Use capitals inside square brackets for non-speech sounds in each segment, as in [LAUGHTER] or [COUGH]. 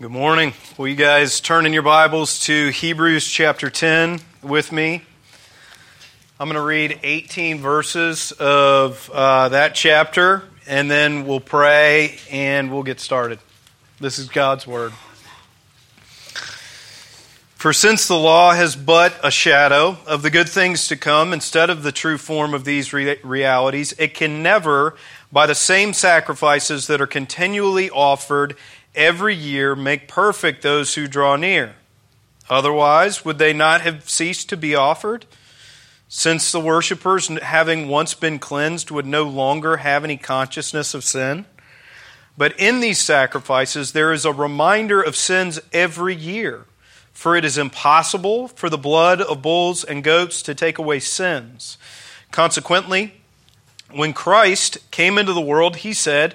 Good morning. Will you guys turn in your Bibles to Hebrews chapter 10 with me? I'm going to read 18 verses of uh, that chapter, and then we'll pray and we'll get started. This is God's Word. For since the law has but a shadow of the good things to come instead of the true form of these re- realities, it can never, by the same sacrifices that are continually offered, every year make perfect those who draw near. Otherwise, would they not have ceased to be offered? Since the worshippers, having once been cleansed, would no longer have any consciousness of sin? But in these sacrifices, there is a reminder of sins every year. For it is impossible for the blood of bulls and goats to take away sins. Consequently, when Christ came into the world, he said,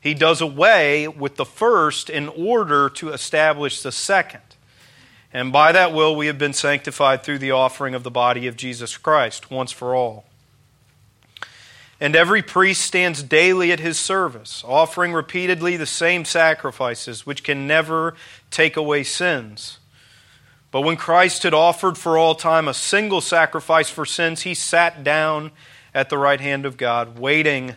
He does away with the first in order to establish the second. And by that will we have been sanctified through the offering of the body of Jesus Christ once for all. And every priest stands daily at his service, offering repeatedly the same sacrifices, which can never take away sins. But when Christ had offered for all time a single sacrifice for sins, he sat down at the right hand of God, waiting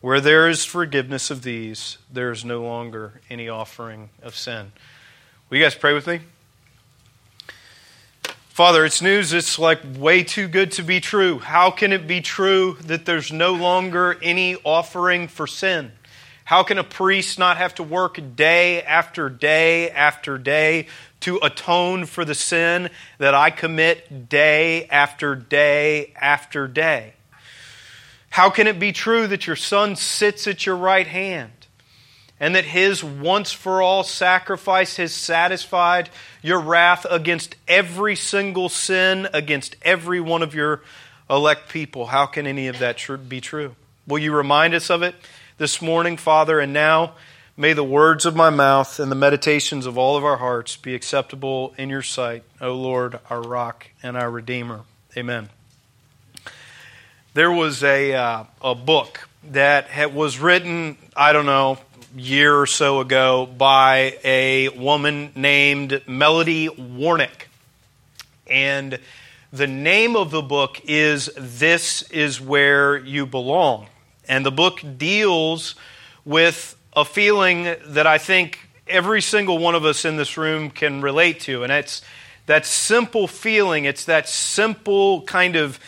Where there is forgiveness of these, there is no longer any offering of sin. Will you guys pray with me? Father, it's news it's like way too good to be true. How can it be true that there's no longer any offering for sin? How can a priest not have to work day after day after day to atone for the sin that I commit day after day after day? How can it be true that your Son sits at your right hand and that his once for all sacrifice has satisfied your wrath against every single sin, against every one of your elect people? How can any of that be true? Will you remind us of it this morning, Father? And now may the words of my mouth and the meditations of all of our hearts be acceptable in your sight, O Lord, our rock and our Redeemer. Amen. There was a, uh, a book that had, was written, I don't know, year or so ago by a woman named Melody Warnick. And the name of the book is This Is Where You Belong. And the book deals with a feeling that I think every single one of us in this room can relate to. And it's that simple feeling, it's that simple kind of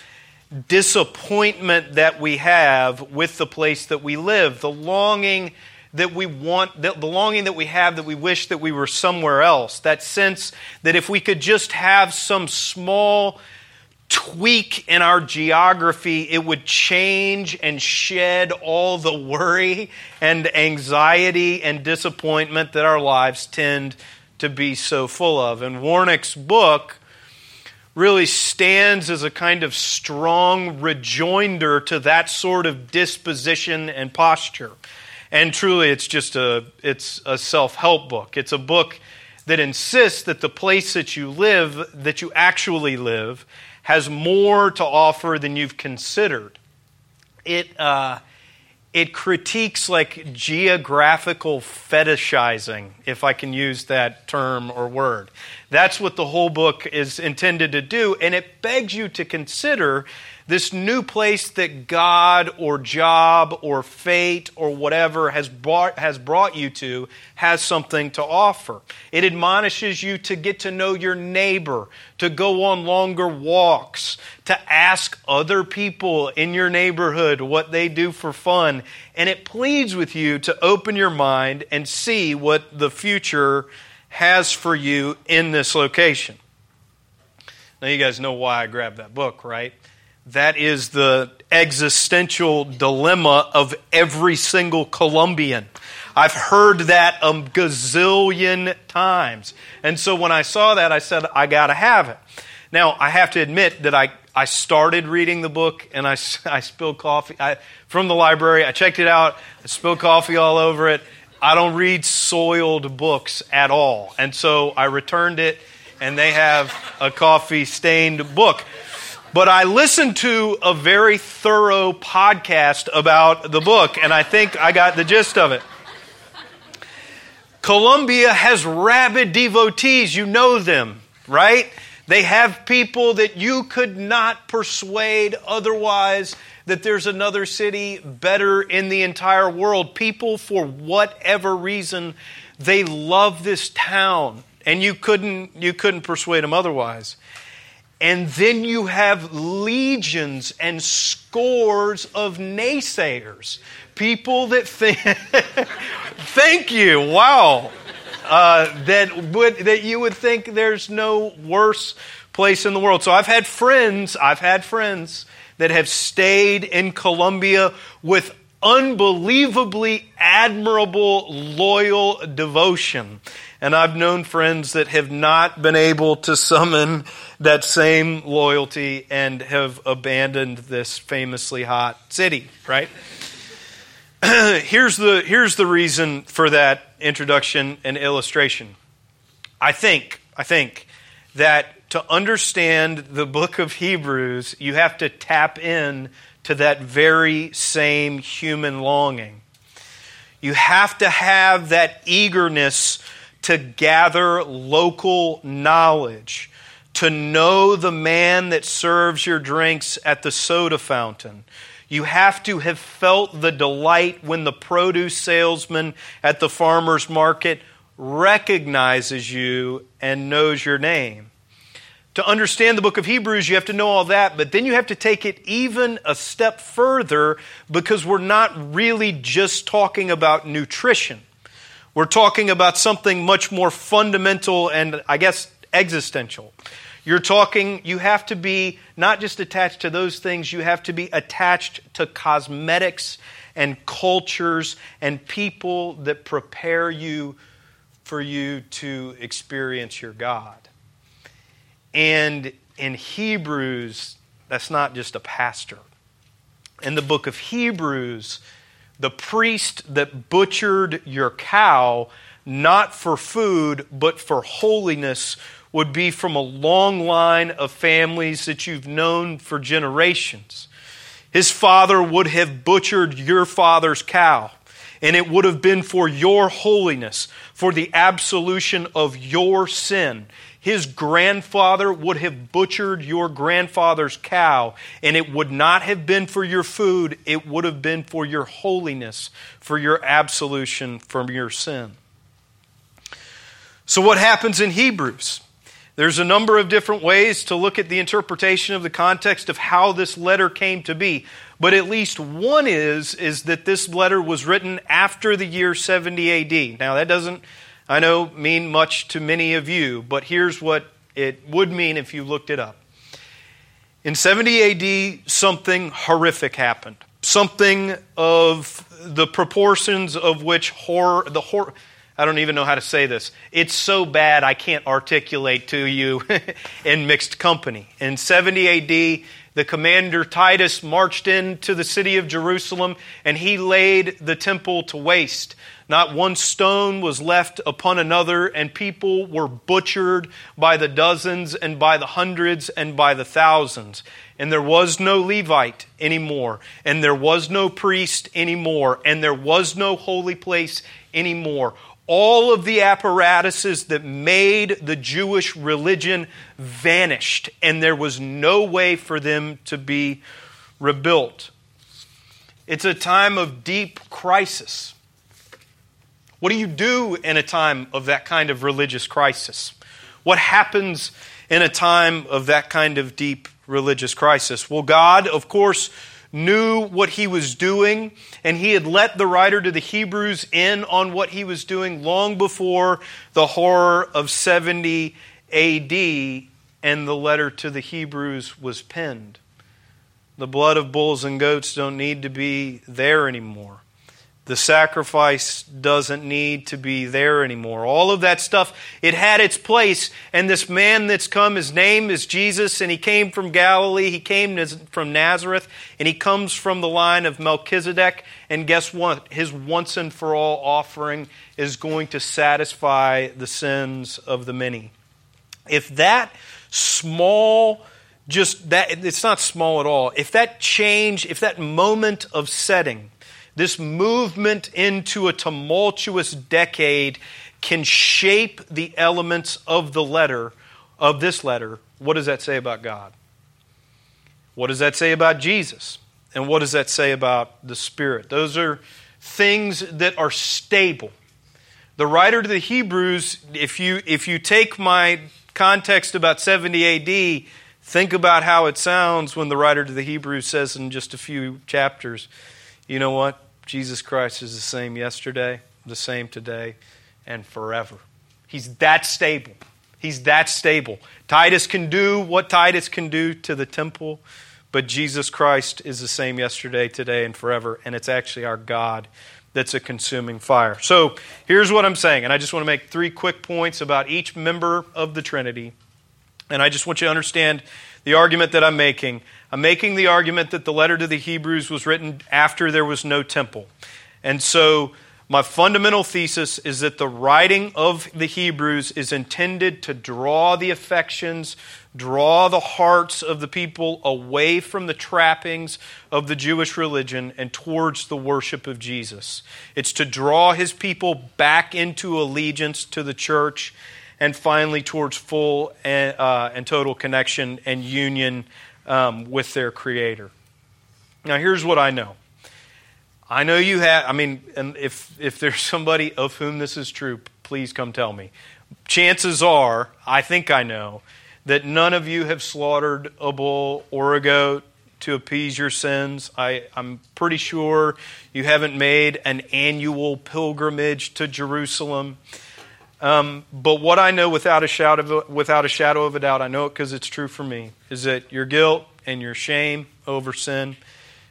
disappointment that we have with the place that we live, the longing that we want, the, longing that we have that we wish that we were somewhere else, that sense that if we could just have some small tweak in our geography, it would change and shed all the worry and anxiety and disappointment that our lives tend to be so full of. And Warnick's book really stands as a kind of strong rejoinder to that sort of disposition and posture. And truly it's just a it's a self-help book. It's a book that insists that the place that you live, that you actually live, has more to offer than you've considered. It uh, it critiques like geographical fetishizing, if I can use that term or word. That's what the whole book is intended to do. And it begs you to consider this new place that God or job or fate or whatever has brought, has brought you to has something to offer. It admonishes you to get to know your neighbor, to go on longer walks, to ask other people in your neighborhood what they do for fun. And it pleads with you to open your mind and see what the future has for you in this location. Now, you guys know why I grabbed that book, right? That is the existential dilemma of every single Columbian. I've heard that a gazillion times. And so when I saw that, I said, I got to have it. Now, I have to admit that I, I started reading the book and I, [LAUGHS] I spilled coffee I, from the library. I checked it out, I spilled coffee all over it. I don't read soiled books at all. And so I returned it, and they have a coffee stained book. But I listened to a very thorough podcast about the book, and I think I got the gist of it. Columbia has rabid devotees. You know them, right? They have people that you could not persuade otherwise that there's another city better in the entire world. People, for whatever reason, they love this town, and you couldn't, you couldn't persuade them otherwise. And then you have legions and scores of naysayers. People that think, [LAUGHS] thank you, wow. Uh, that, would, that you would think there's no worse place in the world. So I've had friends, I've had friends that have stayed in Columbia with unbelievably admirable, loyal devotion. And I've known friends that have not been able to summon that same loyalty and have abandoned this famously hot city, right? [CLEARS THROAT] here's, the, here's the reason for that introduction and illustration. I think, I think that to understand the book of Hebrews, you have to tap in to that very same human longing. You have to have that eagerness to gather local knowledge, to know the man that serves your drinks at the soda fountain. You have to have felt the delight when the produce salesman at the farmer's market recognizes you and knows your name. To understand the book of Hebrews, you have to know all that, but then you have to take it even a step further because we're not really just talking about nutrition. We're talking about something much more fundamental and, I guess, existential. You're talking, you have to be not just attached to those things, you have to be attached to cosmetics and cultures and people that prepare you for you to experience your God. And in Hebrews, that's not just a pastor. In the book of Hebrews, the priest that butchered your cow, not for food, but for holiness, would be from a long line of families that you've known for generations. His father would have butchered your father's cow, and it would have been for your holiness, for the absolution of your sin his grandfather would have butchered your grandfather's cow, and it would not have been for your food, it would have been for your holiness, for your absolution from your sin. So, what happens in Hebrews? There's a number of different ways to look at the interpretation of the context of how this letter came to be. But at least one is, is that this letter was written after the year 70 AD. Now, that doesn't I know mean much to many of you, but here's what it would mean if you looked it up. In 70 AD, something horrific happened. Something of the proportions of which horror, the horror, I don't even know how to say this. It's so bad I can't articulate to you [LAUGHS] in mixed company. In 70 AD, the commander Titus marched into the city of Jerusalem and he laid the temple to waste. Not one stone was left upon another, and people were butchered by the dozens and by the hundreds and by the thousands. And there was no Levite anymore, and there was no priest anymore, and there was no holy place anymore. All of the apparatuses that made the Jewish religion vanished, and there was no way for them to be rebuilt. It's a time of deep crisis. What do you do in a time of that kind of religious crisis? What happens in a time of that kind of deep religious crisis? Well, God, of course, knew what he was doing, and he had let the writer to the Hebrews in on what he was doing long before the horror of 70 AD and the letter to the Hebrews was penned. The blood of bulls and goats don't need to be there anymore. The sacrifice doesn't need to be there anymore. All of that stuff, it had its place. And this man that's come, his name is Jesus, and he came from Galilee. He came from Nazareth, and he comes from the line of Melchizedek. And guess what? His once and for all offering is going to satisfy the sins of the many. If that small, just that, it's not small at all, if that change, if that moment of setting, this movement into a tumultuous decade can shape the elements of the letter, of this letter. What does that say about God? What does that say about Jesus? And what does that say about the Spirit? Those are things that are stable. The writer to the Hebrews, if you, if you take my context about 70 AD, think about how it sounds when the writer to the Hebrews says in just a few chapters, you know what? Jesus Christ is the same yesterday, the same today, and forever. He's that stable. He's that stable. Titus can do what Titus can do to the temple, but Jesus Christ is the same yesterday, today, and forever. And it's actually our God that's a consuming fire. So here's what I'm saying, and I just want to make three quick points about each member of the Trinity. And I just want you to understand the argument that I'm making. I'm making the argument that the letter to the Hebrews was written after there was no temple. And so, my fundamental thesis is that the writing of the Hebrews is intended to draw the affections, draw the hearts of the people away from the trappings of the Jewish religion and towards the worship of Jesus. It's to draw his people back into allegiance to the church and finally towards full and, uh, and total connection and union um, with their Creator. Now, here's what I know. I know you have, I mean, and if, if there's somebody of whom this is true, please come tell me. Chances are, I think I know, that none of you have slaughtered a bull or a goat to appease your sins. I, am pretty sure you haven't made an annual pilgrimage to Jerusalem. Um, but what I know without a, shadow of, without a shadow of a doubt, I know it because it's true for me, is that your guilt and your shame over sin,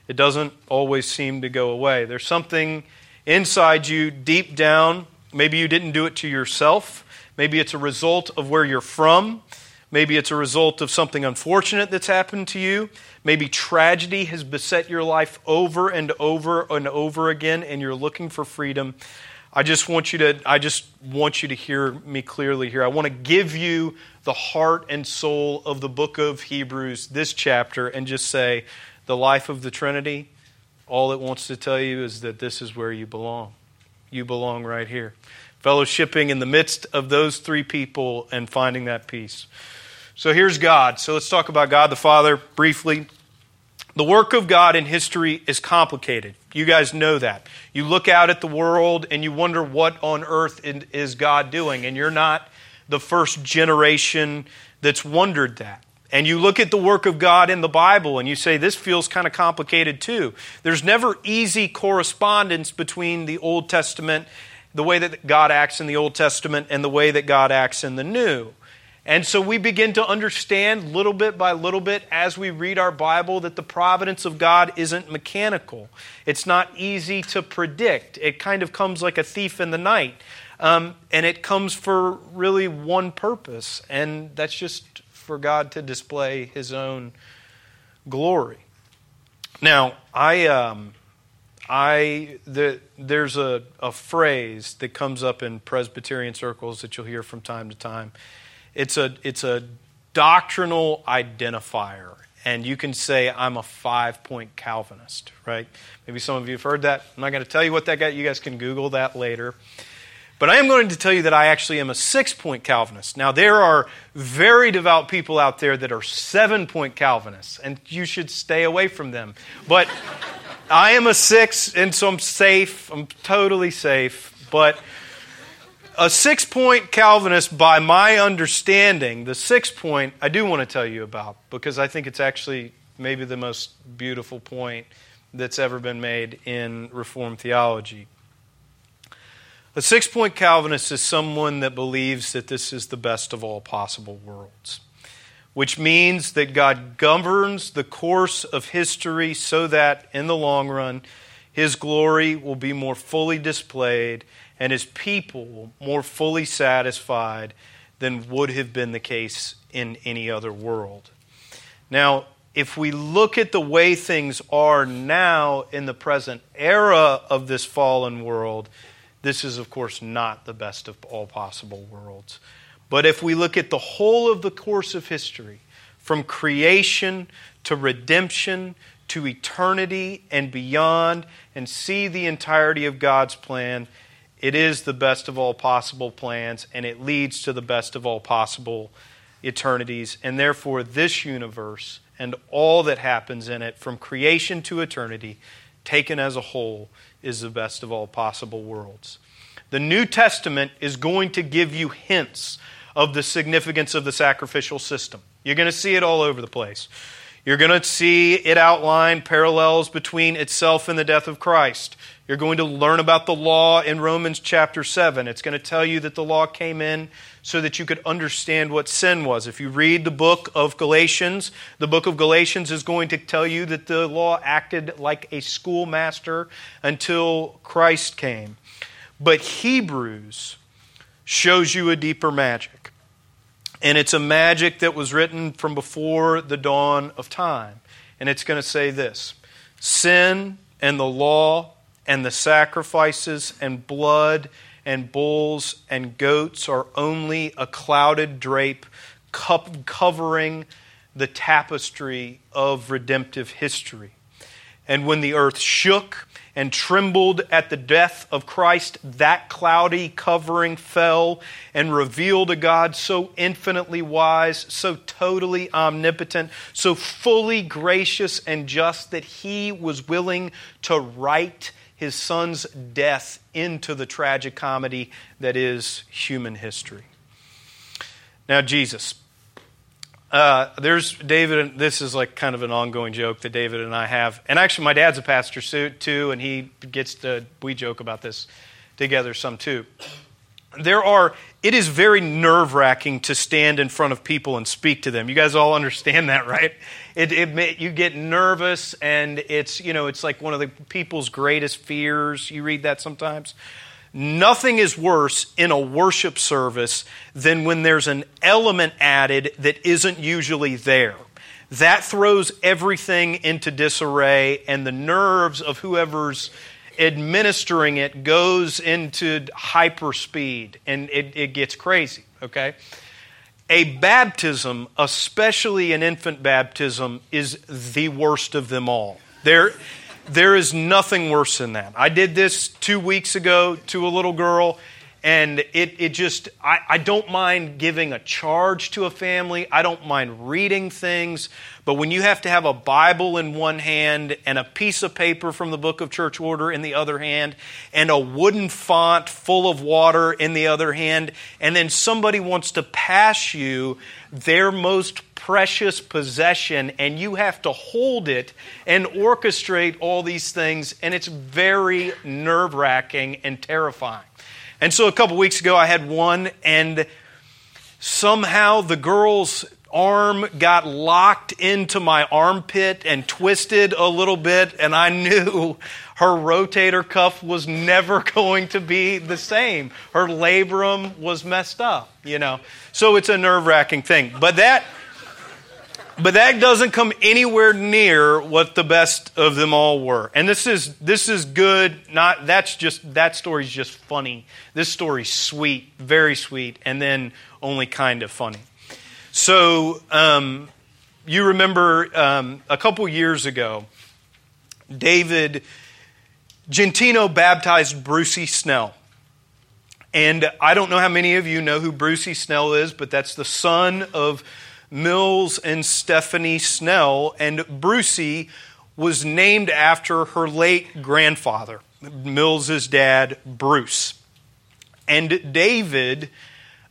it doesn't always seem to go away. There's something inside you deep down. Maybe you didn't do it to yourself. Maybe it's a result of where you're from. Maybe it's a result of something unfortunate that's happened to you. Maybe tragedy has beset your life over and over and over again, and you're looking for freedom. I just want you to I just want you to hear me clearly here. I want to give you the heart and soul of the book of Hebrews, this chapter and just say the life of the Trinity, all it wants to tell you is that this is where you belong. You belong right here. Fellowshipping in the midst of those three people and finding that peace. So here's God. So let's talk about God the Father briefly. The work of God in history is complicated. You guys know that. You look out at the world and you wonder what on earth is God doing, and you're not the first generation that's wondered that. And you look at the work of God in the Bible and you say, this feels kind of complicated too. There's never easy correspondence between the Old Testament, the way that God acts in the Old Testament, and the way that God acts in the New. And so we begin to understand little bit by little bit as we read our Bible that the providence of God isn't mechanical. It's not easy to predict. It kind of comes like a thief in the night. Um, and it comes for really one purpose, and that's just for God to display His own glory. Now, I. Um, I the, there's a, a phrase that comes up in Presbyterian circles that you'll hear from time to time, it's a, it's a doctrinal identifier. And you can say, I'm a five point Calvinist, right? Maybe some of you have heard that. I'm not going to tell you what that got. You guys can Google that later. But I am going to tell you that I actually am a six point Calvinist. Now, there are very devout people out there that are seven point Calvinists, and you should stay away from them. But [LAUGHS] I am a six, and so I'm safe. I'm totally safe. But a six point Calvinist, by my understanding, the six point I do want to tell you about because I think it's actually maybe the most beautiful point that's ever been made in Reformed theology. A six point Calvinist is someone that believes that this is the best of all possible worlds, which means that God governs the course of history so that in the long run, his glory will be more fully displayed and his people more fully satisfied than would have been the case in any other world. Now, if we look at the way things are now in the present era of this fallen world, this is, of course, not the best of all possible worlds. But if we look at the whole of the course of history, from creation to redemption to eternity and beyond, and see the entirety of God's plan, it is the best of all possible plans, and it leads to the best of all possible eternities. And therefore, this universe and all that happens in it, from creation to eternity, taken as a whole, is the best of all possible worlds. The New Testament is going to give you hints of the significance of the sacrificial system. You're going to see it all over the place. You're going to see it outline parallels between itself and the death of Christ. You're going to learn about the law in Romans chapter 7. It's going to tell you that the law came in so that you could understand what sin was. If you read the book of Galatians, the book of Galatians is going to tell you that the law acted like a schoolmaster until Christ came. But Hebrews shows you a deeper magic. And it's a magic that was written from before the dawn of time. And it's going to say this Sin and the law and the sacrifices and blood and bulls and goats are only a clouded drape covering the tapestry of redemptive history. And when the earth shook and trembled at the death of Christ, that cloudy covering fell and revealed a God so infinitely wise, so totally omnipotent, so fully gracious and just that he was willing to write his son's death into the tragic comedy that is human history. Now, Jesus. Uh, there's David, and this is like kind of an ongoing joke that David and I have. And actually, my dad's a pastor too, and he gets to, we joke about this together some too. There are, it is very nerve wracking to stand in front of people and speak to them. You guys all understand that, right? It, it, you get nervous, and it's you know it's like one of the people's greatest fears. You read that sometimes. Nothing is worse in a worship service than when there's an element added that isn't usually there. That throws everything into disarray, and the nerves of whoever's administering it goes into hyperspeed, and it, it gets crazy. Okay. A baptism, especially an infant baptism, is the worst of them all. There, there is nothing worse than that. I did this two weeks ago to a little girl, and it, it just, I, I don't mind giving a charge to a family. I don't mind reading things. But when you have to have a Bible in one hand and a piece of paper from the book of church order in the other hand and a wooden font full of water in the other hand, and then somebody wants to pass you their most precious possession and you have to hold it and orchestrate all these things, and it's very nerve wracking and terrifying. And so a couple weeks ago, I had one, and somehow the girls arm got locked into my armpit and twisted a little bit, and I knew her rotator cuff was never [LAUGHS] going to be the same. Her labrum was messed up, you know. So it's a nerve wracking thing. But that. But that doesn't come anywhere near what the best of them all were. And this is this is good. Not that's just that story's just funny. This story's sweet, very sweet, and then only kind of funny. So, um, you remember um, a couple years ago, David Gentino baptized Brucey Snell. And I don't know how many of you know who Brucey Snell is, but that's the son of Mills and Stephanie Snell. And Brucey was named after her late grandfather, Mills's dad, Bruce. And David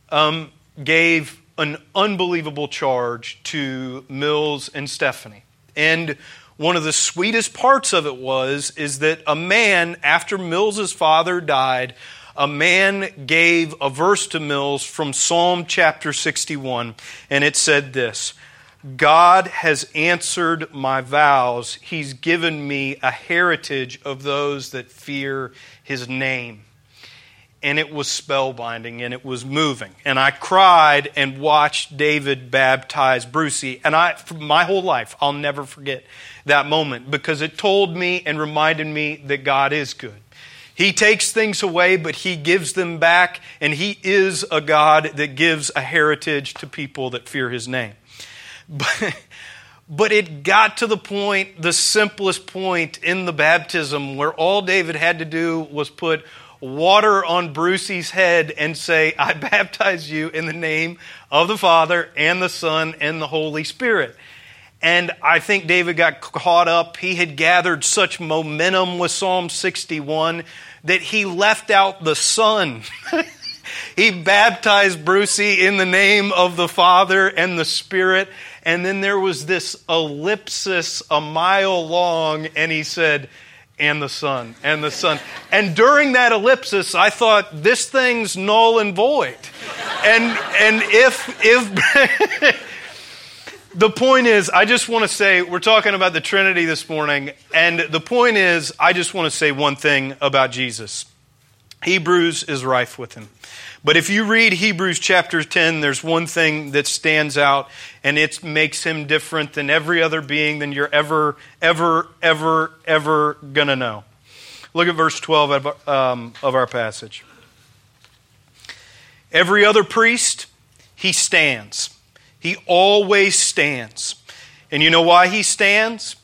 um, gave an unbelievable charge to Mills and Stephanie. And one of the sweetest parts of it was is that a man after Mills's father died a man gave a verse to Mills from Psalm chapter 61, and it said this God has answered my vows. He's given me a heritage of those that fear his name. And it was spellbinding and it was moving. And I cried and watched David baptize Brucey. And I, for my whole life, I'll never forget that moment because it told me and reminded me that God is good. He takes things away, but He gives them back, and He is a God that gives a heritage to people that fear His name. [LAUGHS] But, but it got to the point, the simplest point in the baptism, where all David had to do was put water on Brucey's head and say, I [LAUGHS] baptize you in the name of the Father and the Son and the Holy Spirit. And I think David got caught up. He had gathered such momentum with Psalm 61 that he left out the Son. [LAUGHS] he baptized Brucey in the name of the Father and the Spirit. And then there was this ellipsis a mile long, and he said, and the Son, and the Son. And during that ellipsis, I thought, this thing's null and void. And, and if, if, [LAUGHS] the point is, I just want to say, we're talking about the Trinity this morning, and the point is, I just want to say one thing about Jesus. Hebrews is rife with him. But if you read Hebrews chapter 10, there's one thing that stands out, and it makes him different than every other being than you're ever, ever, ever, ever going to know. Look at verse 12 of, um, of our passage. Every other priest, he stands he always stands. And you know why he stands?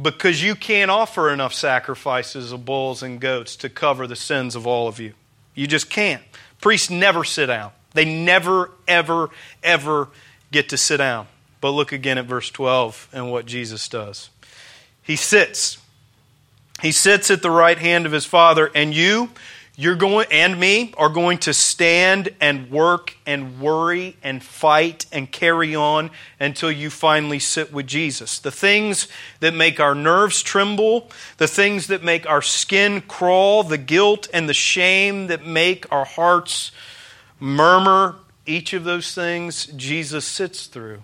Because you can't offer enough sacrifices of bulls and goats to cover the sins of all of you. You just can't. Priests never sit down. They never, ever, ever get to sit down. But look again at verse 12 and what Jesus does. He sits. He sits at the right hand of his Father, and you, you're going and me are going to stand and work and worry and fight and carry on until you finally sit with Jesus. The things that make our nerves tremble, the things that make our skin crawl, the guilt and the shame that make our hearts murmur, each of those things Jesus sits through.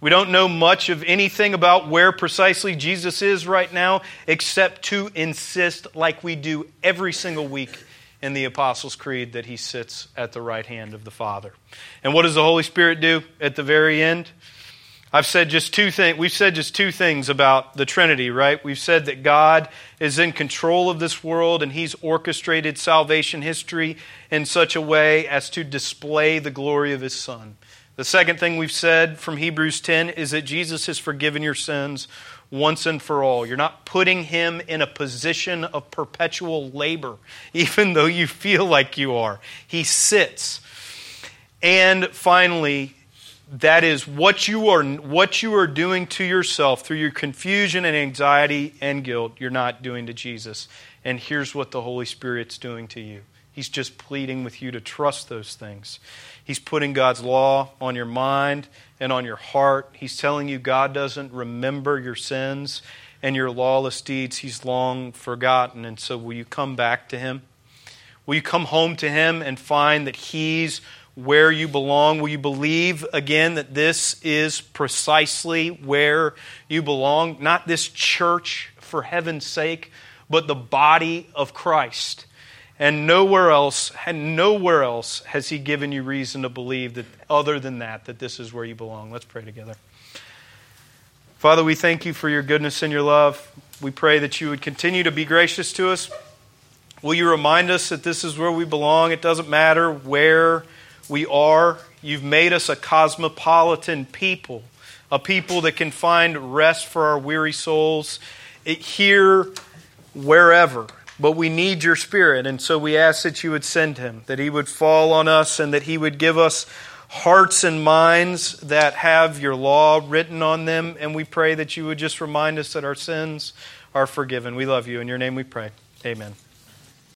We don't know much of anything about where precisely Jesus is right now, except to insist, like we do every single week in the Apostles' Creed that he sits at the right hand of the Father. And what does the Holy Spirit do at the very end? I've said just two things. We've said just two things about the Trinity, right? We've said that God is in control of this world and He's orchestrated salvation history in such a way as to display the glory of His Son. The second thing we've said from Hebrews 10 is that Jesus has forgiven your sins once and for all. You're not putting him in a position of perpetual labor, [LAUGHS] even though you feel like you are. He sits. And finally, that is what you are what you are doing to yourself through your confusion and anxiety and guilt you're not doing to Jesus and here's what the holy spirit's doing to you he's just pleading with you to trust those things he's putting God's law on your mind and on your heart. He's telling you God doesn't remember your sins and your lawless deeds. He's long forgotten. And so, will you come back to Him? Will you come home to Him and find that He's where you belong? Will you believe again that this is precisely where you belong? Not this church, for heaven's sake, but the body of Christ. And nowhere else, and nowhere else has he given you reason to believe that other than that, that this is where you belong. Let's pray together. Father, we thank you for your goodness and your love. We pray that you would continue to be gracious to us. Will you remind us that this is where we belong? It doesn't matter where we are. You've made us a cosmopolitan people, a people that can find rest for our weary souls here, wherever but we need your Spirit. And so we ask that you would send him, that he would fall on us, and that he would give us hearts and minds that have your law written on them. And we pray that you would just remind us that our sins are forgiven. We love you. In your name we pray. Amen.